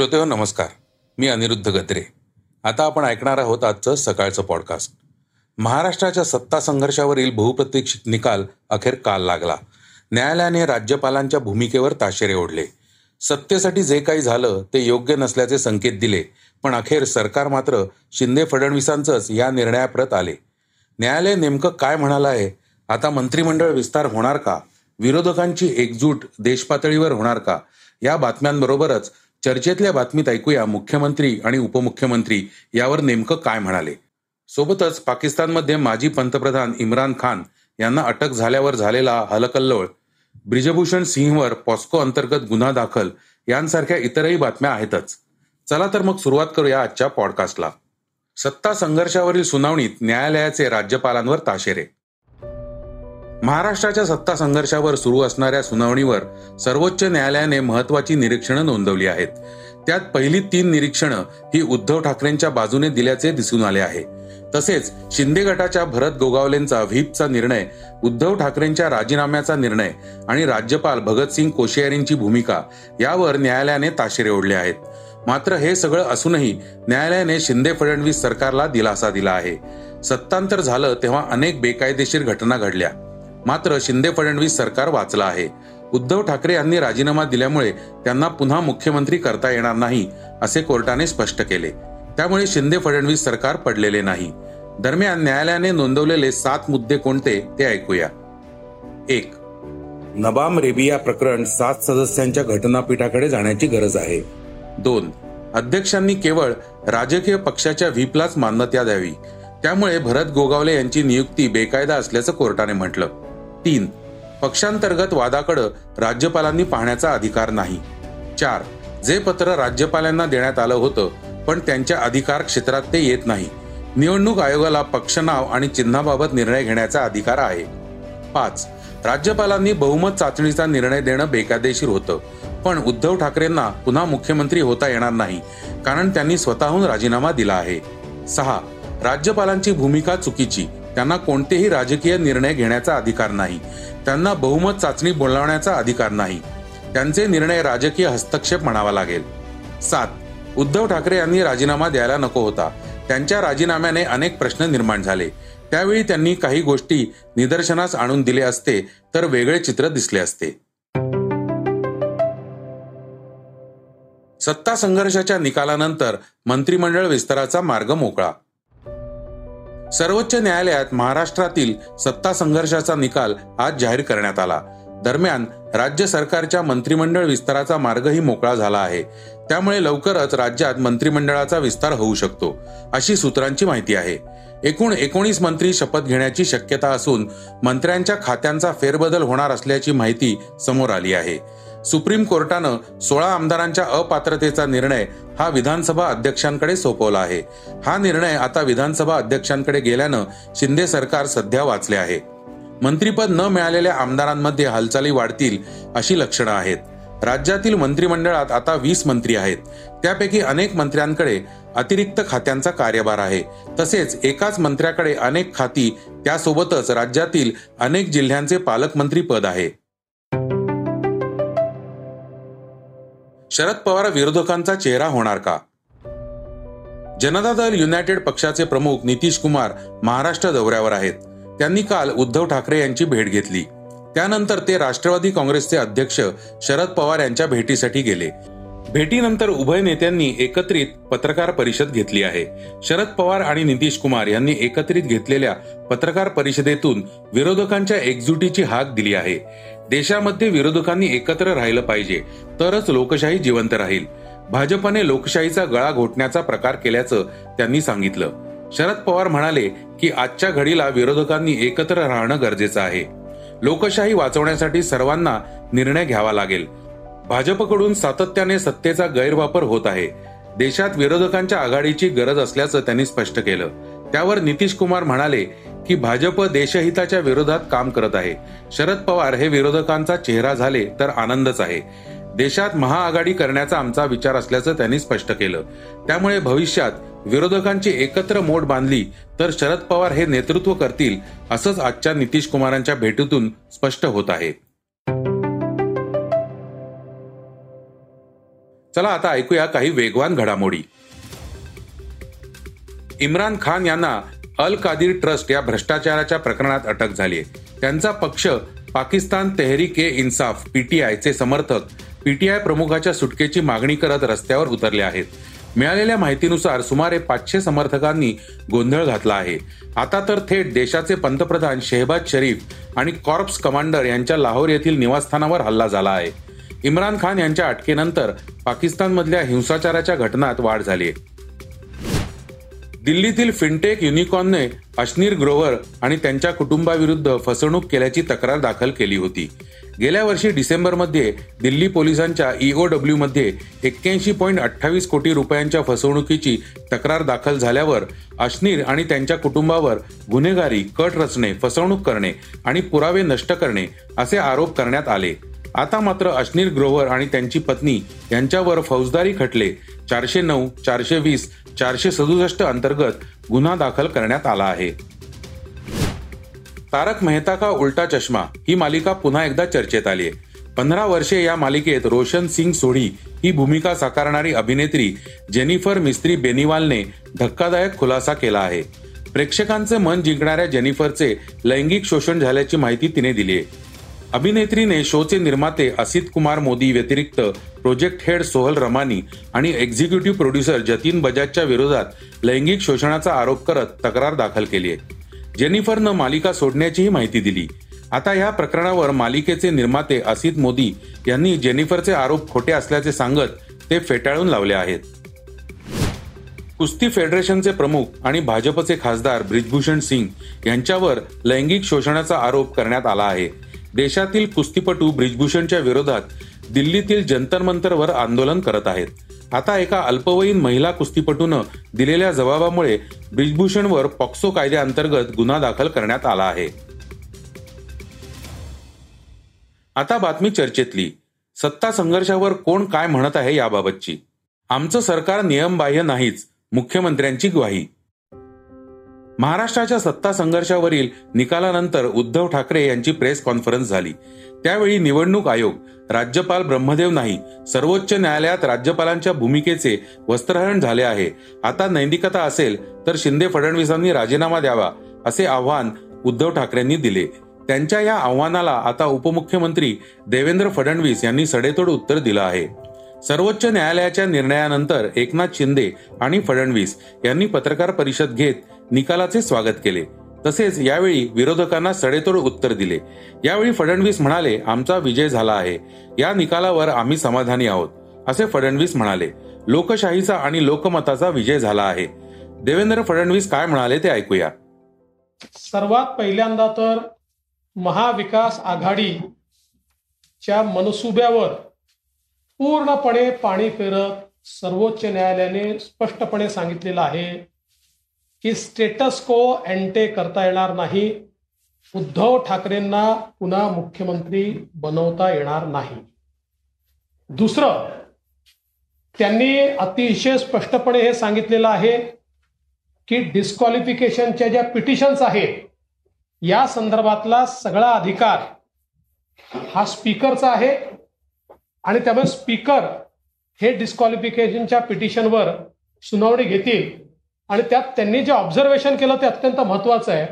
श्रोतेहो नमस्कार. मी अनिरुद्ध गत्रे आता आपण ऐकणार आहोत आजचं सकाळचं पॉडकास्ट महाराष्ट्राच्या सत्ता संघर्षावरील बहुप्रतीक्षित निकाल अखेर काल लागला. न्यायालयाने राज्यपालांच्या भूमिकेवर ताशेरे ओढले. सत्तेसाठी जे काही झालं ते योग्य नसल्याचे संकेत दिले पण अखेर सरकार मात्र शिंदे फडणवीसांचंच या निर्णयाप्रत आले. न्यायालय नेमकं काय म्हणालं आहे? आता मंत्रिमंडळ विस्तार होणार का? विरोधकांची एकजूट देशपातळीवर होणार का? या बातम्यांबरोबरच चर्चेतल्या बातमीत ऐकूया मुख्यमंत्री आणि उपमुख्यमंत्री यावर नेमकं काय म्हणाले. सोबतच पाकिस्तानमध्ये माजी पंतप्रधान इम्रान खान यांना अटक झाल्यावर झालेला हलकल्लोळ ब्रिजभूषण सिंहवर पॉस्को अंतर्गत गुन्हा दाखल यांसारख्या इतरही बातम्या आहेतच. चला तर मग सुरुवात करूया आजच्या पॉडकास्टला. सत्ता संघर्षावरील सुनावणीत न्यायालयाचे राज्यपालांवर ताशेरे महाराष्ट्राच्या सत्ता संघर्षावर सुरू असणाऱ्या सुनावणीवर सर्वोच्च न्यायालयाने महत्वाची निरीक्षणं नोंदवली आहेत. त्यात पहिली तीन निरीक्षणं ही उद्धव ठाकरेंच्या बाजूने दिल्याचे दिसून आले आहे. तसेच शिंदे गटाच्या भरत गोगावलेंचा व्हीपचा निर्णय उद्धव ठाकरेंच्या राजीनाम्याचा निर्णय आणि राज्यपाल भगतसिंग कोश्यारींची भूमिका यावर न्यायालयाने ताशेरे ओढले आहेत. मात्र हे सगळं असूनही न्यायालयाने शिंदे फडणवीस सरकारला दिलासा दिला आहे. सत्तांतर झालं तेव्हा अनेक बेकायदेशीर घटना घडल्या. मात्र शिंदे फडणवीस सरकार वाचलं आहे. उद्धव ठाकरे यांनी राजीनामा दिल्यामुळे त्यांना पुन्हा मुख्यमंत्री करता येणार नाही असे कोर्टाने स्पष्ट केले. त्यामुळे शिंदे फडणवीस सरकार पडलेले नाही. दरम्यान न्यायालयाने नोंदवलेले सात मुद्दे कोणते ते ऐकूया. एक. नबाम रेबिया प्रकरण सात सदस्यांच्या घटनापीठाकडे जाण्याची गरज आहे. दोन. अध्यक्षांनी केवळ राजकीय पक्षाच्या व्हीपलाच मान्यता द्यावी. त्यामुळे भरत गोगावले यांची नियुक्ती बेकायदा असल्याचं कोर्टाने म्हटलं. तीन. पक्षांतर्गत वादाकडं राज्यपालांनी पाहण्याचा अधिकार नाही. चार. जे पत्र राज्यपालांना देण्यात आलं होतं पण त्यांच्या अधिकार क्षेत्रात ते येत नाही. निवडणूक आयोगाला पक्ष नाव आणि चिन्हाबाबत निर्णय घेण्याचा अधिकार आहे. पाच. राज्यपालांनी बहुमत चाचणीचा निर्णय देणं बेकायदेशीर होतं पण उद्धव ठाकरेंना पुन्हा मुख्यमंत्री होता येणार नाही कारण त्यांनी स्वतःहून राजीनामा दिला आहे. सहा. राज्यपालांची भूमिका चुकीची त्यांना कोणतेही राजकीय निर्णय घेण्याचा अधिकार नाही. त्यांना बहुमत चाचणी बोलावण्याचा अधिकार नाही. त्यांचे निर्णय राजकीय हस्तक्षेप म्हणावा लागेल. सात. उद्धव ठाकरे यांनी राजीनामा द्यायला नको होता. त्यांच्या राजीनाम्याने अनेक प्रश्न निर्माण झाले. त्यावेळी त्यांनी काही गोष्टी निदर्शनास आणून दिले असते तर वेगळे चित्र दिसले असते. सत्ता संघर्षाच्या निकालानंतर मंत्रिमंडळ विस्ताराचा मार्ग मोकळा. सर्वोच्च न्यायालयात महाराष्ट्रातील सत्ता संघर्षाचा निकाल आज जाहीर करण्यात आला. दरम्यान राज्य सरकारच्या मंत्रिमंडळ विस्ताराचा मार्गही मोकळा झाला आहे. त्यामुळे लवकरच राज्यात मंत्रिमंडळाचा विस्तार होऊ शकतो अशी सूत्रांची माहिती आहे. एकूण एकोणीस मंत्री शपथ घेण्याची शक्यता असून मंत्र्यांच्या खात्यांचा फेरबदल होणार असल्याची माहिती समोर आली आहे. सुप्रीम कोर्टानं सोळा आमदारांच्या अपात्रतेचा निर्णय हा विधानसभा अध्यक्षांकडे सोपवला आहे. हा निर्णय आता विधानसभा अध्यक्षांकडे गेल्यानं शिंदे सरकार सध्या वाचले आहे. मंत्रीपद न मिळालेल्या आमदारांमध्ये हालचाली वाढतील अशी लक्षणं आहेत. राज्यातील मंत्रिमंडळात आता वीस मंत्री आहेत. त्यापैकी अनेक मंत्र्यांकडे अतिरिक्त खात्यांचा कार्यभार आहे. तसेच एकाच मंत्र्याकडे अनेक खाती त्यासोबतच राज्यातील अनेक जिल्ह्यांचे पालकमंत्री पद आहे. शरद पवार विरोधकांचा चेहरा होणार का? जनता दल युनायटेड पक्षाचे प्रमुख नितीश कुमार महाराष्ट्र दौऱ्यावर आहेत. त्यांनी काल उद्धव ठाकरे यांची भेट घेतली. त्यानंतर ते राष्ट्रवादी काँग्रेसचे अध्यक्ष शरद पवार यांच्या भेटीसाठी गेले. भेटीनंतर उभय नेत्यांनी एकत्रित पत्रकार परिषद घेतली आहे. शरद पवार आणि नितीश कुमार यांनी एकत्रित घेतलेल्या पत्रकार परिषदेतून विरोधकांच्या एकजुटीची हाक दिली आहे. देशामध्ये विरोधकांनी एकत्र राहिलं पाहिजे तरच लोकशाही जिवंत राहील. भाजपने लोकशाहीचा गळा घोटण्याचा प्रकार केल्याचं त्यांनी सांगितलं. शरद पवार म्हणाले की आजच्या घडीला विरोधकांनी एकत्र राहणं गरजेचं आहे. लोकशाही वाचवण्यासाठी सर्वांना निर्णय घ्यावा लागेल. भाजपकडून सातत्याने सत्तेचा गैरवापर होत आहे. देशात विरोधकांच्या आघाडीची गरज असल्याचं त्यांनी स्पष्ट केलं. त्यावर नितीश कुमार म्हणाले की भाजप देशहिताच्या विरोधात काम करत आहे. शरद पवार हे विरोधकांचा चेहरा झाले तर आनंदच आहे. देशात महाआघाडी करण्याचा आमचा विचार असल्याचं त्यांनी स्पष्ट केलं. त्यामुळे भविष्यात विरोधकांची एकत्र मोड बांधली तर शरद पवार हे नेतृत्व करतील असंच आजच्या नितीश कुमारांच्या भेटीतून स्पष्ट होत आहे. चला आता ऐकूया काही वेगवान घडामोडी. इम्रान खान यांना अल कादीर ट्रस्ट या भ्रष्टाचाराच्या प्रकरणात अटक झाली आहे. त्यांचा पक्ष पाकिस्तान तेहरीक ए इन्साफ पीटीआयचे समर्थक पीटीआय प्रमुखाच्या सुटकेची मागणी करत रस्त्यावर उतरले आहेत. मिळालेल्या माहितीनुसार सुमारे पाचशे समर्थकांनी गोंधळ घातला आहे. आता तर थेट देशाचे पंतप्रधान शेहबाज शरीफ आणि कॉर्प्स कमांडर यांच्या लाहोर येथील निवासस्थानावर हल्ला झाला आहे. इम्रान खान यांच्या अटकेनंतर पाकिस्तानमधल्या हिंसाचाराच्या घटनात वाढ झाली आहे. दिल्लीतील फिनटेक युनिकॉनने अश्नीर ग्रोवर आणि त्यांच्या कुटुंबाविरुद्ध फसवणूक केल्याची तक्रार दाखल केली होती. गेल्या वर्षी डिसेंबरमध्ये दिल्ली पोलिसांच्या ईओडब्ल्यू मध्ये एक्क्याऐंशी पॉईंट अठ्ठावीस कोटी रुपयांच्या फसवणुकीची तक्रार दाखल झाल्यावर अश्नीर आणि त्यांच्या कुटुंबावर गुन्हेगारी कट रचणे फसवणूक करणे आणि पुरावे नष्ट करणे असे आरोप करण्यात आले. आता मात्र अश्नील ग्रोवर आणि त्यांची पत्नी यांच्यावर फौजदारी खटले. चारशे नऊ चारशे वीस चारशे सदुसष्ट अंतर्गत गुन्हा दाखल करण्यात आला आहे. तारक मेहता का उलटा चष्मा? ही मालिका पुन्हा एकदा चर्चेत आली आहे. पंधरा वर्षे या मालिकेत रोशन सिंग सोढी ही भूमिका साकारणारी अभिनेत्री जेनिफर मिस्त्री बेनिवालने धक्कादायक खुलासा केला आहे. प्रेक्षकांचे मन जिंकणाऱ्या जेनिफरचे लैंगिक शोषण झाल्याची माहिती तिने दिली आहे. अभिनेत्रीने शोचे निर्माते असित कुमार मोदी व्यतिरिक्त प्रोजेक्ट हेड सोहल रमानी आणि एक्झिक्युटिव्ह प्रोड्युसर जतीन बजाजच्या विरोधात लैंगिक शोषणाचा आरोप करत तक्रार दाखल केली आहे. जेनिफरनं मालिका सोडण्याचीही माहिती दिली. आता या प्रकरणावर मालिकेचे निर्माते असित मोदी यांनी जेनिफरचे आरोप खोटे असल्याचे सांगत ते फेटाळून लावले आहेत. कुस्ती फेडरेशनचे प्रमुख आणि भाजपचे खासदार ब्रिजभूषण सिंग यांच्यावर लैंगिक शोषणाचा आरोप करण्यात आला आहे. देशातील कुस्तीपटू ब्रिजभूषणच्या विरोधात दिल्लीतील जंतर मंतरवर आंदोलन करत आहेत. आता एका अल्पवयीन महिला कुस्तीपटूनं दिलेल्या जबाबामुळे ब्रिजभूषणवर पॉक्सो कायद्याअंतर्गत गुन्हा दाखल करण्यात आला आहे. आता बातमी चर्चेतली. सत्ता संघर्षावर कोण काय म्हणत आहे याबाबतची. आमचं सरकार नियमबाह्य नाहीच मुख्यमंत्र्यांची ग्वाही. महाराष्ट्राच्या सत्ता संघर्षावरील निकालानंतर उद्धव ठाकरे यांची प्रेस कॉन्फरन्स झाली. त्यावेळी निवडणूक आयोग राज्यपाल ब्रह्मदेव नाही सर्वोच्च न्यायालयात राज्यपालांच्या भूमिकेचे वस्त्रहरण झाले आहे. आता नैतिकता असेल तर शिंदे फडणवीसांनी राजीनामा द्यावा असे आव्हान उद्धव ठाकरेंनी दिले. त्यांच्या या आव्हानाला आता उपमुख्यमंत्री देवेंद्र फडणवीस यांनी सडेतोड उत्तर दिलं आहे. सर्वोच्च न्यायालयाच्या निर्णयानंतर एकनाथ शिंदे आणि फडणवीस यांनी पत्रकार परिषद घेत निकालाचे स्वागत केले. तसेच यावेळी विरोधकांना सडेतोड उत्तर दिले. यावेळी फडणवीस म्हणाले आमचा विजय झाला आहे. या निकालावर आम्ही समाधानी आहोत असे फडणवीस म्हणाले. लोकशाहीचा आणि लोकमताचा विजय झाला आहे. देवेंद्र फडणवीस काय म्हणाले ते ऐकूया. सर्वात पहिल्यांदा तर महाविकास आघाडीच्या मनसुब्यावर पूर्णपणे पाणी फिरत सर्वोच्च न्यायालयाने स्पष्टपणे सांगितलेलं आहे. की स्टेटस को एंटे करता येणार नाही. उद्धव ठाकरेंना पुन्हा मुख्यमंत्री बनवता येणार नाही. दुसरं त्यांनी अतिशय स्पष्टपणे हे सांगितलेलं आहे की डिस्क्वालिफिकेशनच्या ज्या पिटिशन्स आहेत या संदर्भातला सगळा अधिकार हा स्पीकरचा आहे आणि त्यामुळे स्पीकर हे डिस्क्वालिफिकेशनच्या पिटिशनवर सुनावणी घेतील. आणि त्यात त्यांनी जे ऑब्झर्वेशन केलं ते अत्यंत महत्वाचं आहे.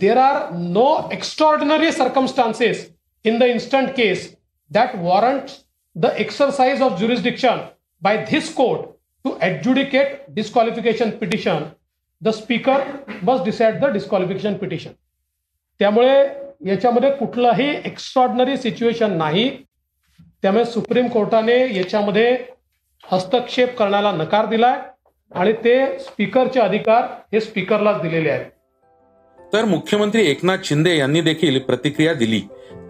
There are no extraordinary circumstances in the instant case that warrant the exercise of jurisdiction by this court to adjudicate disqualification petition the speaker must decide the disqualification petition त्यामुळे याच्यामध्ये कुठलंही एक्स्ट्रॉर्डनरी सिच्युएशन नाही. त्यामुळे supreme कोर्टाने याच्यामध्ये हस्तक्षेप करण्याला नकार दिलाय. आणि ते स्पीकरचे अधिकार हे स्पीकरलाच दिलेले आहेत. तर मुख्यमंत्री एकनाथ शिंदे यांनी देखील प्रतिक्रिया दिली.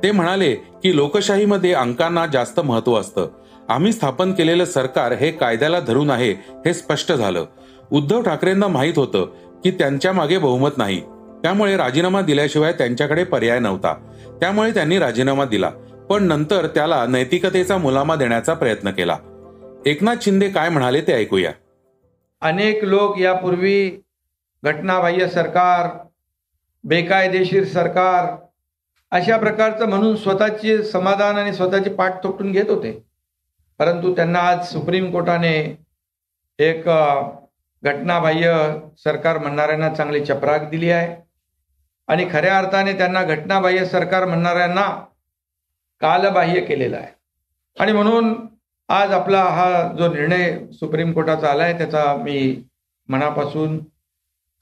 ते म्हणाले की लोकशाहीमध्ये अंकांना जास्त महत्त्व असतं. आम्ही स्थापन केलेलं सरकार हे कायद्याला धरून आहे हे स्पष्ट झालं. उद्धव ठाकरेंना माहीत होतं की त्यांच्या मागे बहुमत नाही. त्यामुळे राजीनामा दिल्याशिवाय त्यांच्याकडे पर्याय नव्हता. त्यामुळे त्यांनी राजीनामा दिला. पण नंतर त्याला नैतिकतेचा मुलामा देण्याचा प्रयत्न केला. एकनाथ शिंदे काय म्हणाले ते ऐकूया. अनेक लोक यापूर्वी घटनाबाह्य सरकार बेकायदेशीर सरकार अशा प्रकारचं म्हणून स्वतःची समाधान आणि स्वतःची पाठ थोपटून घेत होते. परंतु त्यांना आज सुप्रीम कोर्टाने एक घटनाबाह्य सरकार म्हणणाऱ्यांना चांगली चपराक दिली आहे. आणि खऱ्या अर्थाने त्यांना घटनाबाह्य सरकार म्हणणाऱ्यांना कालबाह्य केलेलं आहे. आणि म्हणून आज आपला हा जो निर्णय सुप्रीम कोर्टाचा आला आहे त्याचा मी मनापासून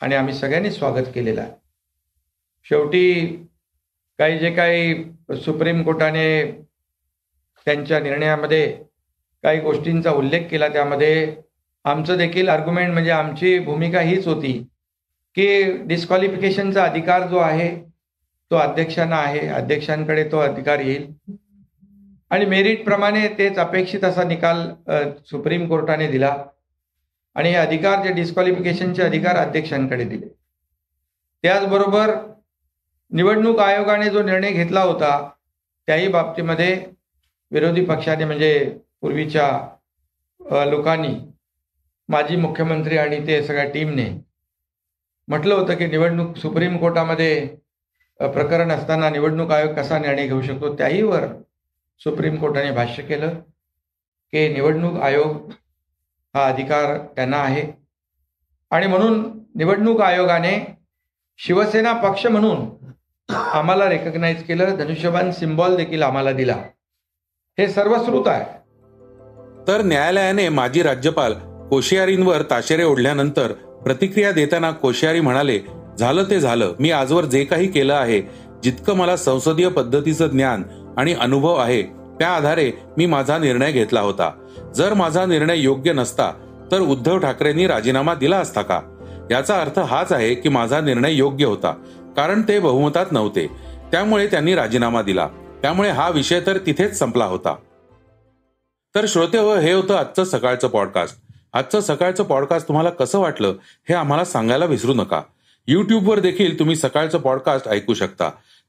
आणि आम्ही सगळ्यांनी स्वागत केलेलं आहे. शेवटी काही जे काही सुप्रीम कोर्टाने त्यांच्या निर्णयामध्ये काही गोष्टींचा उल्लेख केला त्यामध्ये आमचं देखील आर्ग्युमेंट म्हणजे आमची भूमिका हीच होती की डिस्क्वालिफिकेशनचा अधिकार जो आहे तो अध्यक्षांना आहे. अध्यक्षांकडे तो अधिकार येईल. आणि मेरिटप्रमाणे तेच अपेक्षित असा निकाल सुप्रीम कोर्टाने दिला. आणि हे अधिकार जे डिस्क्वालिफिकेशनचे अधिकार अध्यक्षांकडे दिले. त्याचबरोबर निवडणूक आयोगाने जो निर्णय घेतला होता त्याही बाबतीमध्ये विरोधी पक्षाने म्हणजे पूर्वीच्या लोकांनी माजी मुख्यमंत्री आणि ते सगळ्या टीमने म्हटलं होतं की निवडणूक सुप्रीम कोर्टामध्ये प्रकरण असताना निवडणूक आयोग कसा निर्णय घेऊ शकतो त्याहीवर सुप्रीम कोर्टाने भाष्य केलं की निवडणूक आयोग हा अधिकार त्यांना आहे. आणि म्हणून निवडणूक आयोगाने शिवसेना पक्ष म्हणून आम्हाला रेकग्नाइज केलं धनुष्यबान सिम्बॉल देखील आम्हाला दिला. हे सर्वश्रुत आहे. तर न्यायालयाने माजी राज्यपाल कोशियारींवर ताशेरे ओढल्यानंतर प्रतिक्रिया देताना कोश्यारी म्हणाले झालं ते झालं. मी आजवर जे काही केलं आहे जितकं मला संसदीय पद्धतीचं ज्ञान आणि अनुभव आहे त्या आधारे मी माझा निर्णय घेतला होता. जर माझा निर्णय योग्य नसता तर उद्धव ठाकरेंनी राजीनामा दिला असता का? याचा अर्थ हाच आहे की माझा निर्णय योग्य होता कारण ते बहुमतात नव्हते. त्यामुळे त्यांनी राजीनामा दिला. त्यामुळे हा विषय तर तिथेच संपला होता. तर श्रोते हो हे होतं आजचं सकाळचं पॉडकास्ट आजचं सकाळचं पॉडकास्ट तुम्हाला कसं वाटलं हे आम्हाला सांगायला विसरू नका. युट्यूबवर देखील तुम्ही सकाळचं पॉडकास्ट ऐकू शकता.